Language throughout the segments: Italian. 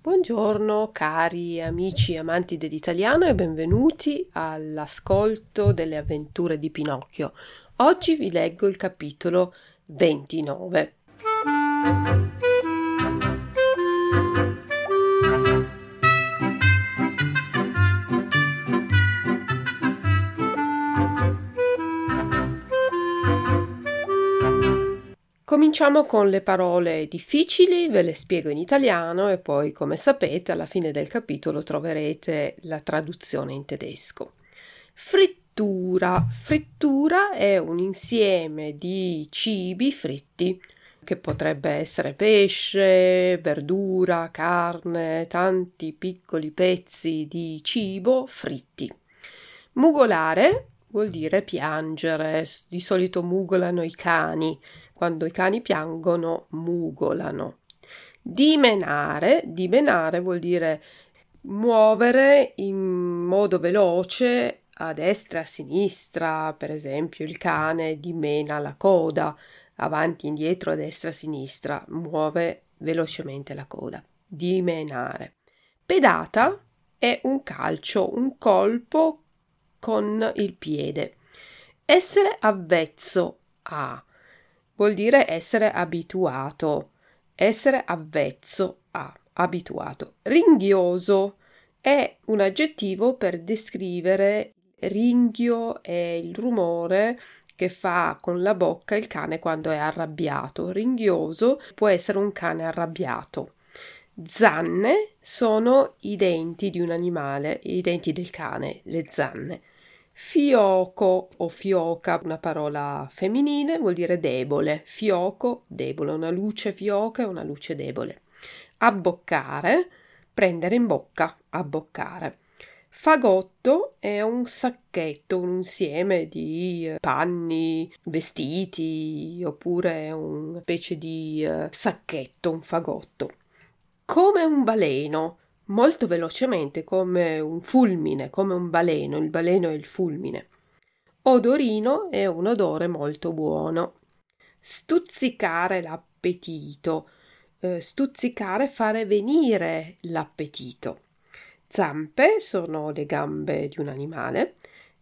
Buongiorno cari amici amanti dell'italiano e benvenuti all'ascolto delle avventure di Pinocchio. Oggi vi leggo il capitolo 29. Cominciamo con le parole difficili, ve le spiego in italiano e poi, come sapete, alla fine del capitolo troverete la traduzione in tedesco. Frittura. Frittura è un insieme di cibi fritti, che potrebbe essere pesce, verdura, carne, tanti piccoli pezzi di cibo fritti. Mugolare vuol dire piangere, di solito mugolano i cani quando i cani piangono, mugolano. Dimenare, dimenare vuol dire muovere in modo veloce a destra e a sinistra, per esempio il cane dimena la coda, avanti e indietro, a destra e a sinistra, muove velocemente la coda. Dimenare. Pedata è un calcio, un colpo con il piede. Essere avvezzo a vuol dire essere abituato, essere avvezzo a, abituato. Ringhioso è un aggettivo per descrivere ringhio è il rumore che fa con la bocca il cane quando è arrabbiato. Ringhioso può essere un cane arrabbiato. Zanne sono i denti di un animale, i denti del cane, le zanne. Fioco o fioca, una parola femminile, vuol dire debole. Fioco, debole, una luce fioca e una luce debole. Abboccare, prendere in bocca, abboccare. Fagotto è un sacchetto, un insieme di eh, panni, vestiti, oppure una specie di uh, sacchetto, un fagotto. Come un baleno, molto velocemente come un fulmine, come un baleno, il baleno è il fulmine. Odorino è un odore molto buono. Stuzzicare l'appetito, eh, stuzzicare fare venire l'appetito. Zampe sono le gambe di un animale.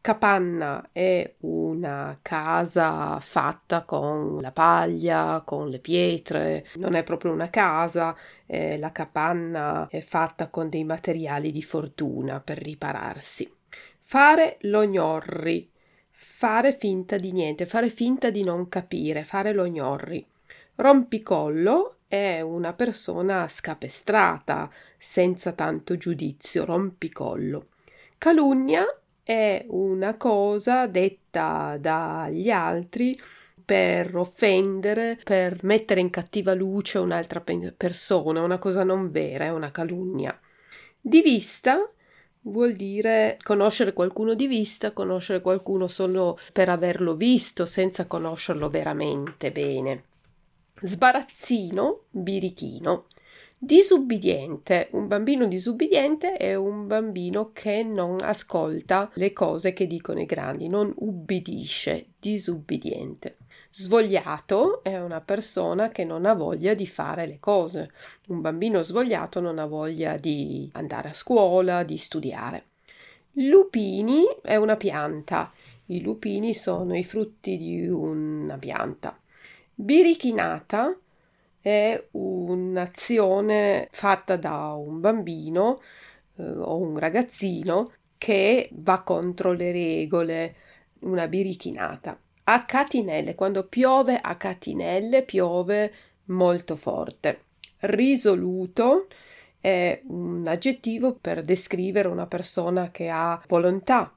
Capanna è una casa fatta con la paglia, con le pietre, non è proprio una casa, eh, la capanna è fatta con dei materiali di fortuna per ripararsi. Fare lo gnorri, fare finta di niente, fare finta di non capire, fare lo. Rompicollo è una persona scapestrata, senza tanto giudizio, rompicollo. Calunnia è una cosa detta dagli altri per offendere, per mettere in cattiva luce un'altra persona, una cosa non vera, è una calunnia. Di vista vuol dire conoscere qualcuno di vista, conoscere qualcuno solo per averlo visto, senza conoscerlo veramente bene. Sbarazzino, birichino. Disubbidiente. Un bambino disubbidiente è un bambino che non ascolta le cose che dicono i grandi, non ubbidisce, disubbidiente. Svogliato è una persona che non ha voglia di fare le cose. Un bambino svogliato non ha voglia di andare a scuola, di studiare. Lupini è una pianta. I lupini sono i frutti di una pianta. Birichinata è un'azione fatta da un bambino eh, o un ragazzino che va contro le regole, una birichinata. A catinelle, quando piove a catinelle, piove molto forte. Risoluto è un aggettivo per descrivere una persona che ha volontà,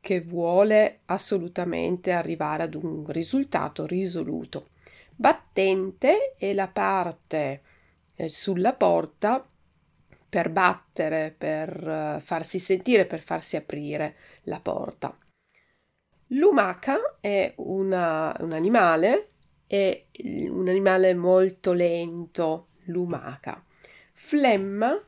che vuole assolutamente arrivare ad un risultato risoluto. Battente è la parte eh, sulla porta per battere, per uh, farsi sentire, per farsi aprire la porta. Lumaca è una, un animale, è un animale molto lento, lumaca. Flemma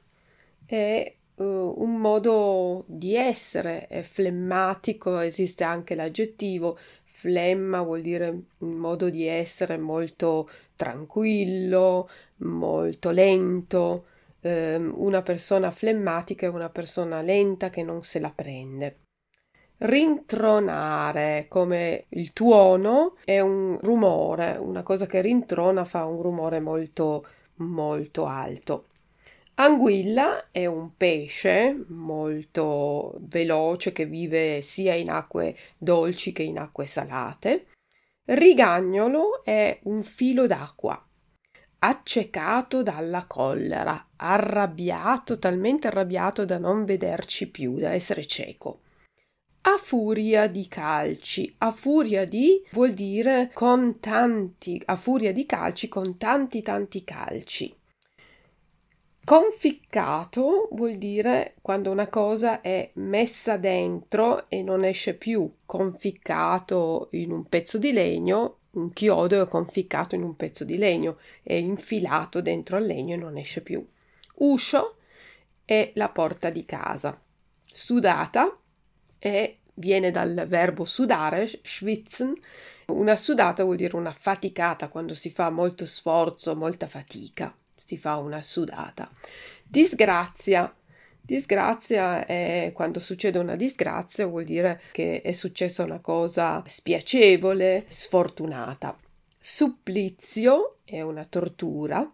è uh, un modo di essere, è flemmatico, esiste anche l'aggettivo flemma vuol dire un modo di essere molto tranquillo, molto lento. Um, una persona flemmatica è una persona lenta che non se la prende. Rintronare, come il tuono, è un rumore, una cosa che rintrona fa un rumore molto molto alto. Anguilla è un pesce molto veloce che vive sia in acque dolci che in acque salate. Rigagnolo è un filo d'acqua, accecato dalla collera, arrabbiato, talmente arrabbiato da non vederci più, da essere cieco. A furia di calci, a furia di vuol dire con tanti, a furia di calci con tanti tanti calci. Conficcato vuol dire quando una cosa è messa dentro e non esce più, conficcato in un pezzo di legno, un chiodo è conficcato in un pezzo di legno, è infilato dentro al legno e non esce più. Uscio è la porta di casa. Sudata è, viene dal verbo sudare, schwitzen. Una sudata vuol dire una faticata quando si fa molto sforzo, molta fatica si fa una sudata. Disgrazia. Disgrazia è quando succede una disgrazia, vuol dire che è successa una cosa spiacevole, sfortunata. Supplizio è una tortura.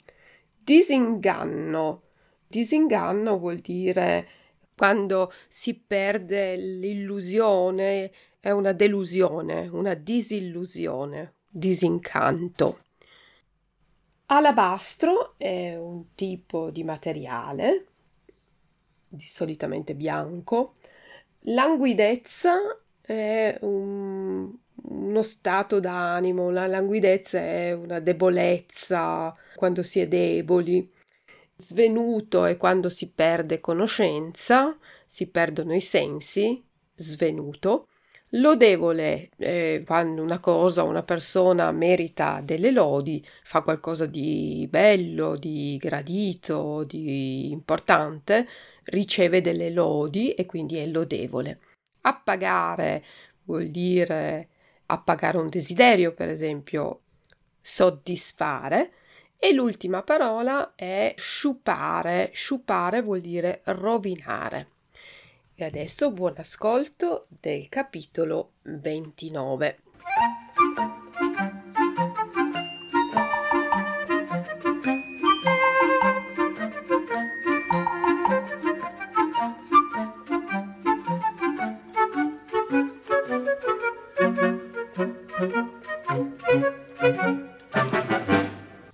Disinganno. Disinganno vuol dire quando si perde l'illusione, è una delusione, una disillusione, disincanto. Alabastro è un tipo di materiale, di solitamente bianco. Languidezza è un, uno stato d'animo, la languidezza è una debolezza quando si è deboli. Svenuto è quando si perde conoscenza, si perdono i sensi, svenuto. Lodevole eh, quando una cosa, una persona merita delle lodi, fa qualcosa di bello, di gradito, di importante, riceve delle lodi e quindi è lodevole. Appagare vuol dire appagare un desiderio, per esempio, soddisfare. E l'ultima parola è sciupare. Sciupare vuol dire rovinare. E adesso buon ascolto del capitolo 29.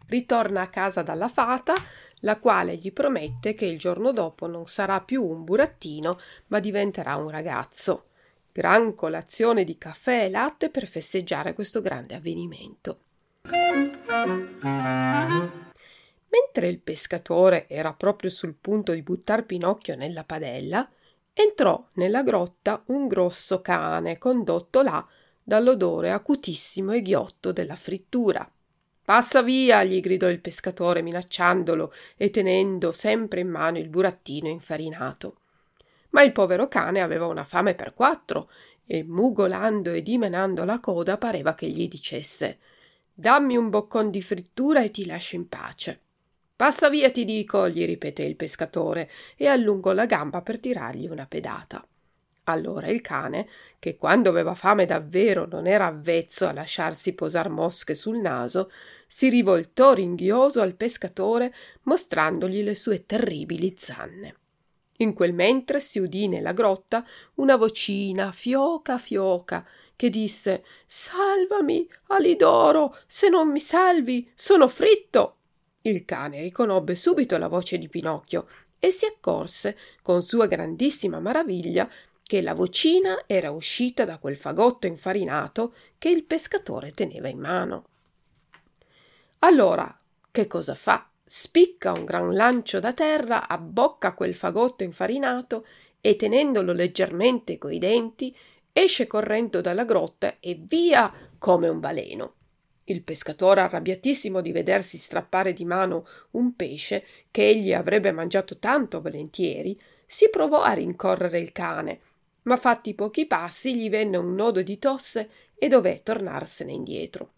Ritorna a casa dalla fata la quale gli promette che il giorno dopo non sarà più un burattino, ma diventerà un ragazzo. Gran colazione di caffè e latte per festeggiare questo grande avvenimento. Mentre il pescatore era proprio sul punto di buttar Pinocchio nella padella, entrò nella grotta un grosso cane condotto là dall'odore acutissimo e ghiotto della frittura. Passa via, gli gridò il pescatore minacciandolo e tenendo sempre in mano il burattino infarinato. Ma il povero cane aveva una fame per quattro e mugolando e dimenando la coda pareva che gli dicesse Dammi un boccon di frittura e ti lascio in pace. Passa via, ti dico, gli ripeté il pescatore e allungò la gamba per tirargli una pedata. Allora il cane, che quando aveva fame davvero non era avvezzo a lasciarsi posar mosche sul naso, si rivoltò ringhioso al pescatore mostrandogli le sue terribili zanne. In quel mentre si udì nella grotta una vocina fioca fioca che disse Salvami, Alidoro, se non mi salvi, sono fritto. Il cane riconobbe subito la voce di Pinocchio e si accorse, con sua grandissima maraviglia, che la vocina era uscita da quel fagotto infarinato che il pescatore teneva in mano. Allora, che cosa fa? Spicca un gran lancio da terra, abbocca quel fagotto infarinato e tenendolo leggermente coi denti, esce correndo dalla grotta e via come un baleno. Il pescatore, arrabbiatissimo di vedersi strappare di mano un pesce che egli avrebbe mangiato tanto volentieri, si provò a rincorrere il cane, ma fatti pochi passi gli venne un nodo di tosse e dové tornarsene indietro.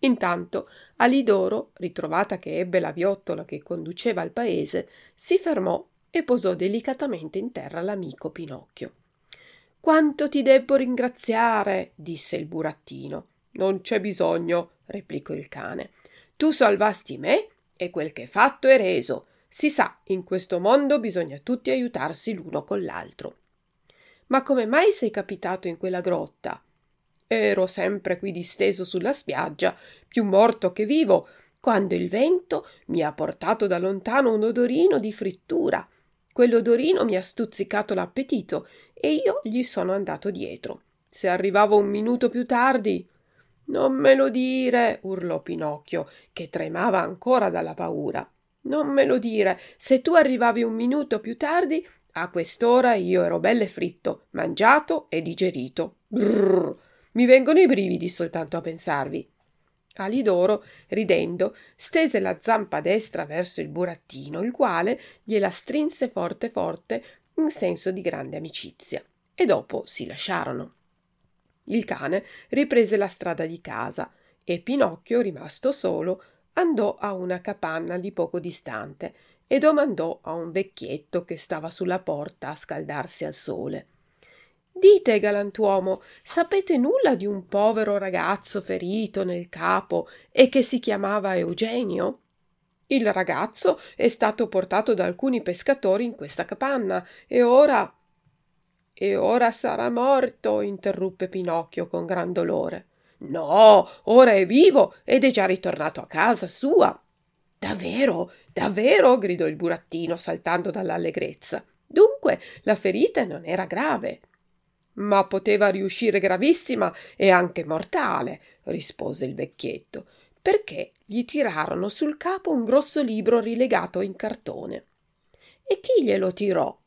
Intanto Alidoro, ritrovata che ebbe la viottola che conduceva al paese, si fermò e posò delicatamente in terra l'amico Pinocchio. Quanto ti debbo ringraziare, disse il burattino. Non c'è bisogno, replicò il cane. Tu salvasti me e quel che fatto è reso. Si sa, in questo mondo bisogna tutti aiutarsi l'uno con l'altro. Ma come mai sei capitato in quella grotta? Ero sempre qui disteso sulla spiaggia, più morto che vivo, quando il vento mi ha portato da lontano un odorino di frittura. Quell'odorino mi ha stuzzicato l'appetito e io gli sono andato dietro. Se arrivavo un minuto più tardi. Non me lo dire, urlò Pinocchio, che tremava ancora dalla paura. Non me lo dire. Se tu arrivavi un minuto più tardi, a quest'ora io ero belle fritto, mangiato e digerito. Brrr. Mi vengono i brividi soltanto a pensarvi. Alidoro, ridendo, stese la zampa destra verso il burattino, il quale gliela strinse forte forte in senso di grande amicizia, e dopo si lasciarono. Il cane riprese la strada di casa e Pinocchio, rimasto solo, andò a una capanna di poco distante e domandò a un vecchietto che stava sulla porta a scaldarsi al sole. Dite, galantuomo, sapete nulla di un povero ragazzo ferito nel capo e che si chiamava Eugenio? Il ragazzo è stato portato da alcuni pescatori in questa capanna e ora. E ora sarà morto, interruppe Pinocchio con gran dolore. No, ora è vivo ed è già ritornato a casa sua. Davvero, davvero, gridò il burattino saltando dall'allegrezza. Dunque la ferita non era grave. Ma poteva riuscire gravissima e anche mortale, rispose il vecchietto, perché gli tirarono sul capo un grosso libro rilegato in cartone. E chi glielo tirò?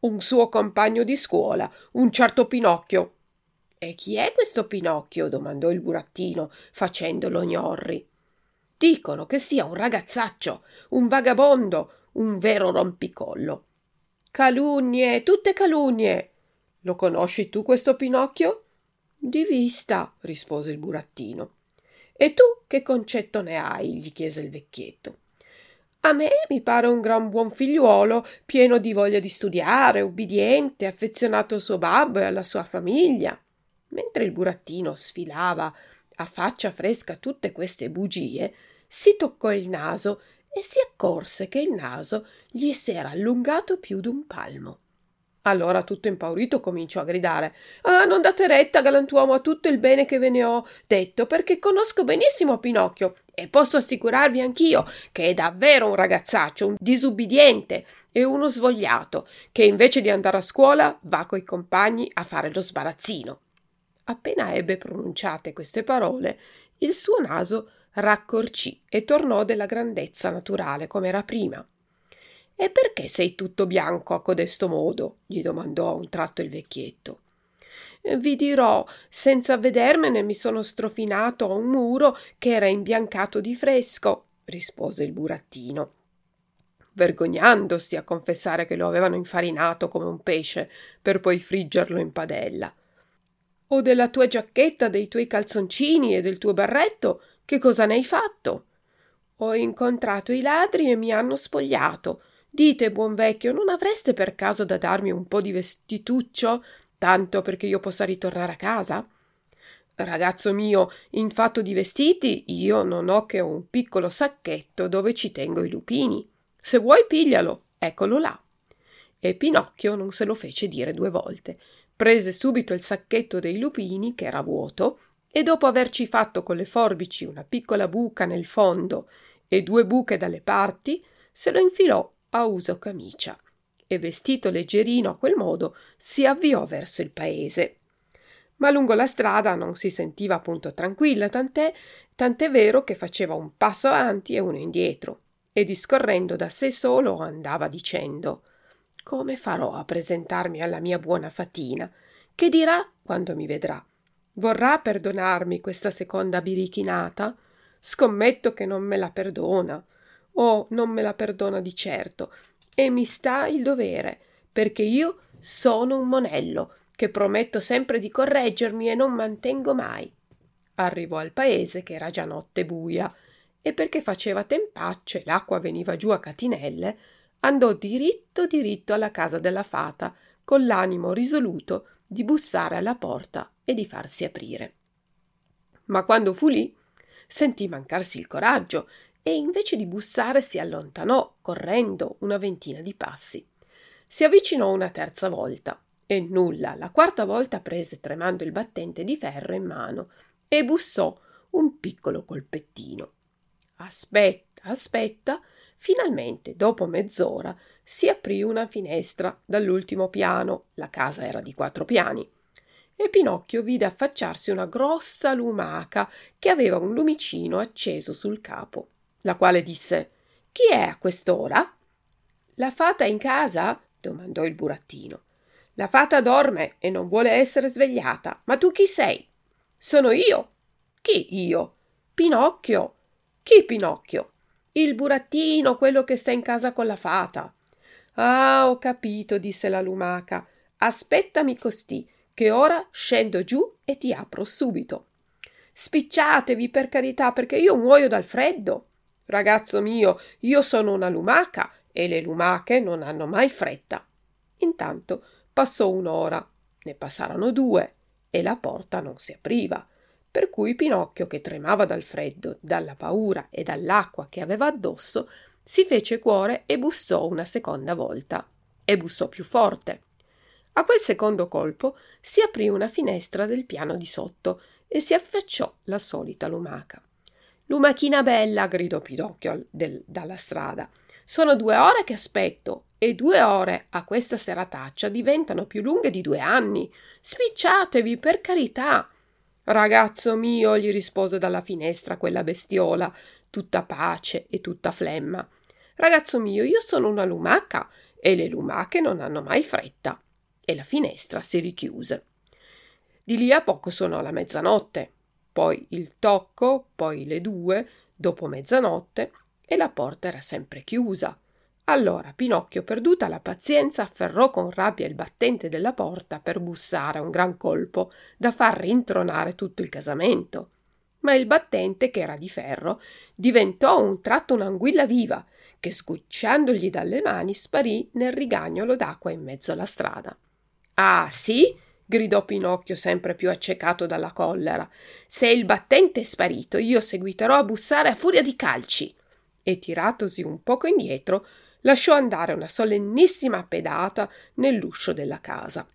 Un suo compagno di scuola, un certo Pinocchio, e chi è questo Pinocchio? domandò il burattino, facendolo gnorri. Dicono che sia un ragazzaccio, un vagabondo, un vero rompicollo. Calunnie, tutte calunnie. Lo conosci tu questo Pinocchio? Di vista, rispose il burattino. E tu che concetto ne hai? gli chiese il vecchietto. A me mi pare un gran buon figliuolo, pieno di voglia di studiare, ubbidiente, affezionato al suo babbo e alla sua famiglia. Mentre il burattino sfilava a faccia fresca tutte queste bugie, si toccò il naso e si accorse che il naso gli s'era allungato più d'un palmo. Allora, tutto impaurito, cominciò a gridare Ah, non date retta, galantuomo, a tutto il bene che ve ne ho detto, perché conosco benissimo Pinocchio e posso assicurarvi anch'io che è davvero un ragazzaccio, un disubbidiente e uno svogliato, che invece di andare a scuola va coi compagni a fare lo sbarazzino. Appena ebbe pronunciate queste parole, il suo naso raccorcì e tornò della grandezza naturale come era prima. E perché sei tutto bianco a codesto modo? gli domandò a un tratto il vecchietto. Vi dirò, senza vedermene mi sono strofinato a un muro che era imbiancato di fresco, rispose il burattino, vergognandosi a confessare che lo avevano infarinato come un pesce per poi friggerlo in padella. O della tua giacchetta, dei tuoi calzoncini e del tuo berretto, che cosa ne hai fatto? Ho incontrato i ladri e mi hanno spogliato. Dite, buon vecchio, non avreste per caso da darmi un po' di vestituccio, tanto perché io possa ritornare a casa? Ragazzo mio, in fatto di vestiti, io non ho che un piccolo sacchetto dove ci tengo i lupini. Se vuoi, piglialo, eccolo là. E Pinocchio non se lo fece dire due volte prese subito il sacchetto dei lupini, che era vuoto, e dopo averci fatto con le forbici una piccola buca nel fondo e due buche dalle parti, se lo infilò a uso camicia e vestito leggerino a quel modo si avviò verso il paese. Ma lungo la strada non si sentiva appunto tranquilla, tant'è, tant'è vero che faceva un passo avanti e uno indietro, e discorrendo da sé solo andava dicendo come farò a presentarmi alla mia buona Fatina? Che dirà quando mi vedrà? Vorrà perdonarmi questa seconda birichinata? Scommetto che non me la perdona. Oh, non me la perdona di certo. E mi sta il dovere, perché io sono un monello, che prometto sempre di correggermi e non mantengo mai. Arrivò al paese che era già notte buia e perché faceva tempaccio e l'acqua veniva giù a catinelle, andò diritto diritto alla casa della fata, con l'animo risoluto di bussare alla porta e di farsi aprire. Ma quando fu lì, sentì mancarsi il coraggio e invece di bussare si allontanò, correndo una ventina di passi. Si avvicinò una terza volta e nulla, la quarta volta prese tremando il battente di ferro in mano e bussò un piccolo colpettino. Aspetta, aspetta. Finalmente, dopo mezz'ora, si aprì una finestra dall'ultimo piano. La casa era di quattro piani. E Pinocchio vide affacciarsi una grossa lumaca che aveva un lumicino acceso sul capo, la quale disse Chi è a quest'ora? La fata è in casa? domandò il burattino. La fata dorme e non vuole essere svegliata. Ma tu chi sei? Sono io. Chi io? Pinocchio. Chi Pinocchio? Il burattino, quello che sta in casa con la fata. Ah, ho capito, disse la lumaca. Aspettami costì, che ora scendo giù e ti apro subito. Spicciatevi per carità, perché io muoio dal freddo. Ragazzo mio, io sono una lumaca e le lumache non hanno mai fretta. Intanto passò un'ora, ne passarono due e la porta non si apriva per cui Pinocchio, che tremava dal freddo, dalla paura e dall'acqua che aveva addosso, si fece cuore e bussò una seconda volta. E bussò più forte. A quel secondo colpo si aprì una finestra del piano di sotto e si affacciò la solita lumaca. Lumachina bella, gridò Pinocchio del, dalla strada. Sono due ore che aspetto e due ore a questa serataccia diventano più lunghe di due anni. Spicciatevi, per carità. Ragazzo mio, gli rispose dalla finestra quella bestiola, tutta pace e tutta flemma. Ragazzo mio, io sono una lumaca e le lumache non hanno mai fretta. E la finestra si richiuse. Di lì a poco suonò la mezzanotte, poi il tocco, poi le due, dopo mezzanotte, e la porta era sempre chiusa. Allora Pinocchio, perduta la pazienza, afferrò con rabbia il battente della porta per bussare un gran colpo da far rintronare tutto il casamento. Ma il battente, che era di ferro, diventò un tratto un'anguilla viva, che sgucciandogli dalle mani sparì nel rigagnolo d'acqua in mezzo alla strada. Ah, sì? gridò Pinocchio sempre più accecato dalla collera. Se il battente è sparito, io seguiterò a bussare a furia di calci. E tiratosi un poco indietro, lasciò andare una solennissima pedata nell'uscio della casa.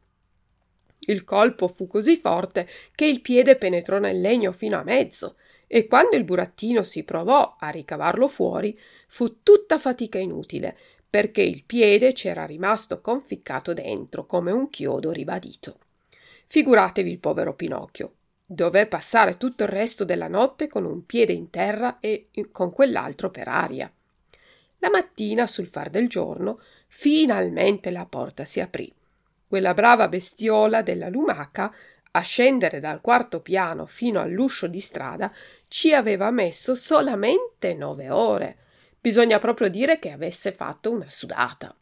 Il colpo fu così forte che il piede penetrò nel legno fino a mezzo, e quando il burattino si provò a ricavarlo fuori, fu tutta fatica inutile, perché il piede c'era rimasto conficcato dentro come un chiodo ribadito. Figuratevi il povero Pinocchio. Dové passare tutto il resto della notte con un piede in terra e con quell'altro per aria. La mattina, sul far del giorno, finalmente la porta si aprì. Quella brava bestiola della lumaca, a scendere dal quarto piano fino all'uscio di strada, ci aveva messo solamente nove ore. Bisogna proprio dire che avesse fatto una sudata.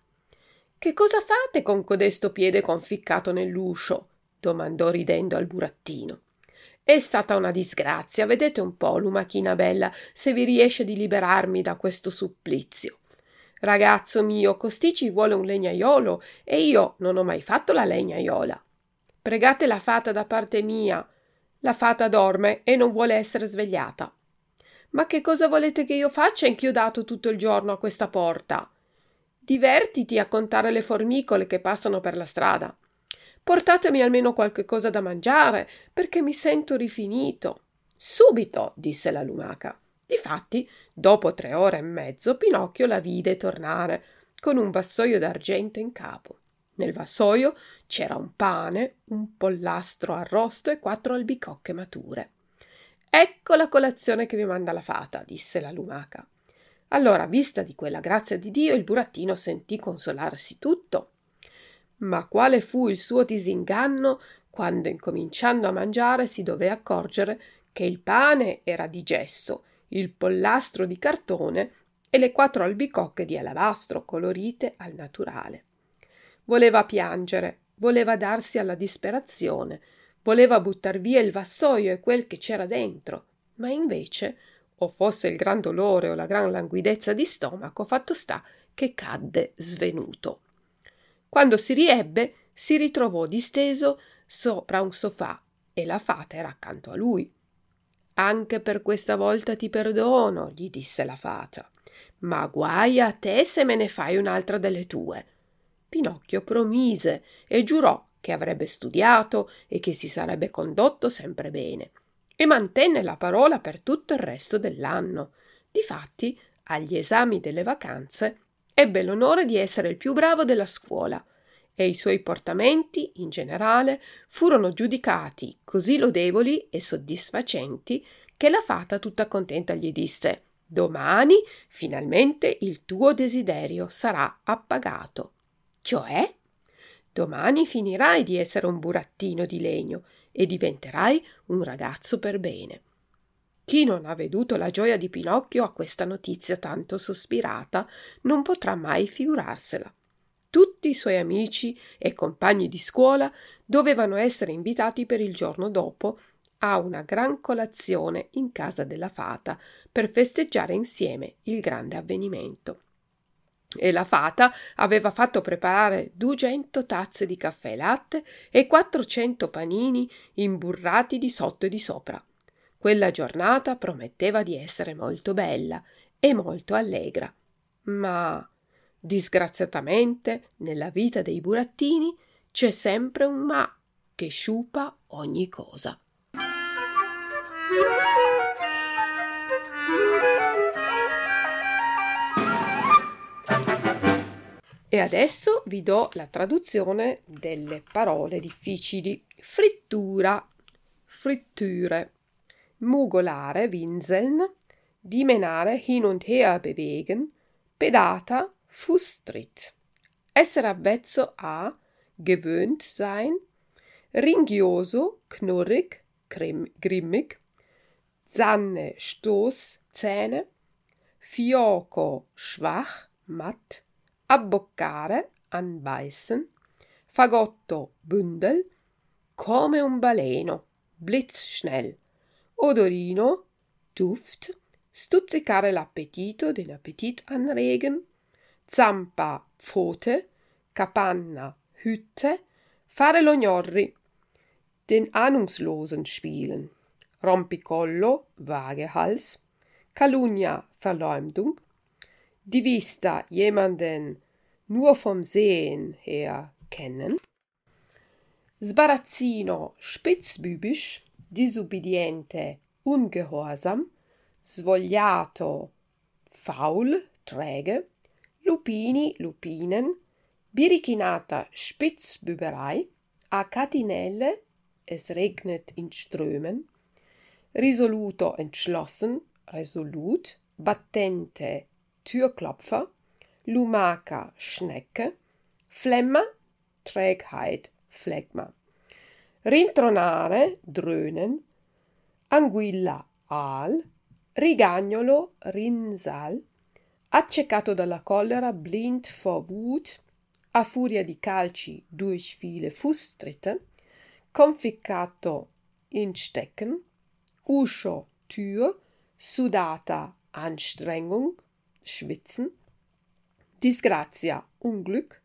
Che cosa fate con codesto piede conficcato nell'uscio? domandò ridendo al burattino. È stata una disgrazia, vedete un po', lumachina bella, se vi riesce di liberarmi da questo supplizio. Ragazzo mio, costì ci vuole un legnaiolo e io non ho mai fatto la legnaiola. Pregate la fata da parte mia. La fata dorme e non vuole essere svegliata. Ma che cosa volete che io faccia inchiodato tutto il giorno a questa porta? Divertiti a contare le formicole che passano per la strada. Portatemi almeno qualche cosa da mangiare, perché mi sento rifinito. Subito, disse la lumaca. Difatti, dopo tre ore e mezzo, Pinocchio la vide tornare con un vassoio d'argento in capo. Nel vassoio c'era un pane, un pollastro arrosto e quattro albicocche mature. Ecco la colazione che vi manda la fata, disse la lumaca. Allora, vista di quella grazia di Dio, il burattino sentì consolarsi tutto ma quale fu il suo disinganno quando, incominciando a mangiare, si dové accorgere che il pane era di gesso, il pollastro di cartone e le quattro albicocche di alabastro colorite al naturale. Voleva piangere, voleva darsi alla disperazione, voleva buttar via il vassoio e quel che c'era dentro, ma invece, o fosse il gran dolore o la gran languidezza di stomaco, fatto sta che cadde svenuto. Quando si riebbe, si ritrovò disteso sopra un sofà e la fata era accanto a lui. Anche per questa volta ti perdono, gli disse la fata, ma guai a te se me ne fai un'altra delle tue. Pinocchio promise e giurò che avrebbe studiato e che si sarebbe condotto sempre bene, e mantenne la parola per tutto il resto dell'anno. Difatti, agli esami delle vacanze, ebbe l'onore di essere il più bravo della scuola e i suoi portamenti, in generale, furono giudicati così lodevoli e soddisfacenti che la fata tutta contenta gli disse Domani finalmente il tuo desiderio sarà appagato. Cioè? Domani finirai di essere un burattino di legno e diventerai un ragazzo per bene. Chi non ha veduto la gioia di Pinocchio a questa notizia tanto sospirata non potrà mai figurarsela. Tutti i suoi amici e compagni di scuola dovevano essere invitati per il giorno dopo a una gran colazione in casa della fata per festeggiare insieme il grande avvenimento. E la fata aveva fatto preparare dugento tazze di caffè e latte e quattrocento panini imburrati di sotto e di sopra. Quella giornata prometteva di essere molto bella e molto allegra. Ma Disgraziatamente, nella vita dei burattini c'è sempre un ma che sciupa ogni cosa. E adesso vi do la traduzione delle parole difficili. Frittura, fritture, mugolare, winseln, dimenare, hin und her bewegen, pedata, Fußtritt. Essere avvezzo a gewöhnt sein, ringhioso, knurrig, grimmig, Zanne, Stoßzähne, Fioco, schwach, matt, abboccare, anbeißen, Fagotto, Bündel, come un baleno, blitzschnell, Odorino, Duft, stuzzicare l'appetito, den Appetit anregen, Zampa, Pfote, Capanna, Hütte, fare lo gnorri, den Ahnungslosen spielen, Rompicollo, Vagehals, Calunnia, Verleumdung, die Vista, jemanden nur vom Sehen her kennen, Sbarazzino, spitzbübisch, disubbidiente, ungehorsam, svogliato, faul, träge, Lupini, Lupinen, Birichinata Spitzbüberei, a Catinelle, es regnet in Strömen, risoluto entschlossen, resolut, battente Türklopfer, Lumaca Schnecke, Flemma Trägheit, Phlegma. Rintronare, dröhnen, Anguilla, Aal, Rigagnolo, Rinsal, accecato dalla collera, blind vor Wut, a furia di calci durch viele Fußtritte, conficcato in Stecken, Uscio Tür, sudata Anstrengung, Schwitzen, Disgrazia Unglück,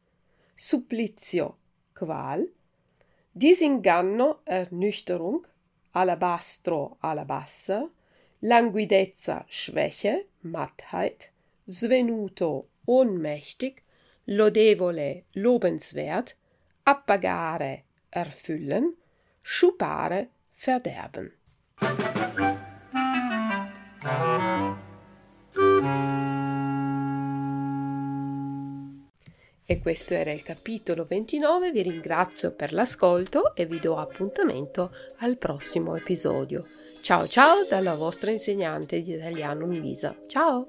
Supplizio Qual, Disinganno Ernüchterung, Alabastro Alabasser, Languidezza Schwäche, Mattheit, svenuto, ohnmächtig, lodevole, lobenswert, appagare, erfüllen, schupare, verderben. E questo era il capitolo 29, vi ringrazio per l'ascolto e vi do appuntamento al prossimo episodio. Ciao ciao dalla vostra insegnante di italiano Luisa. Ciao!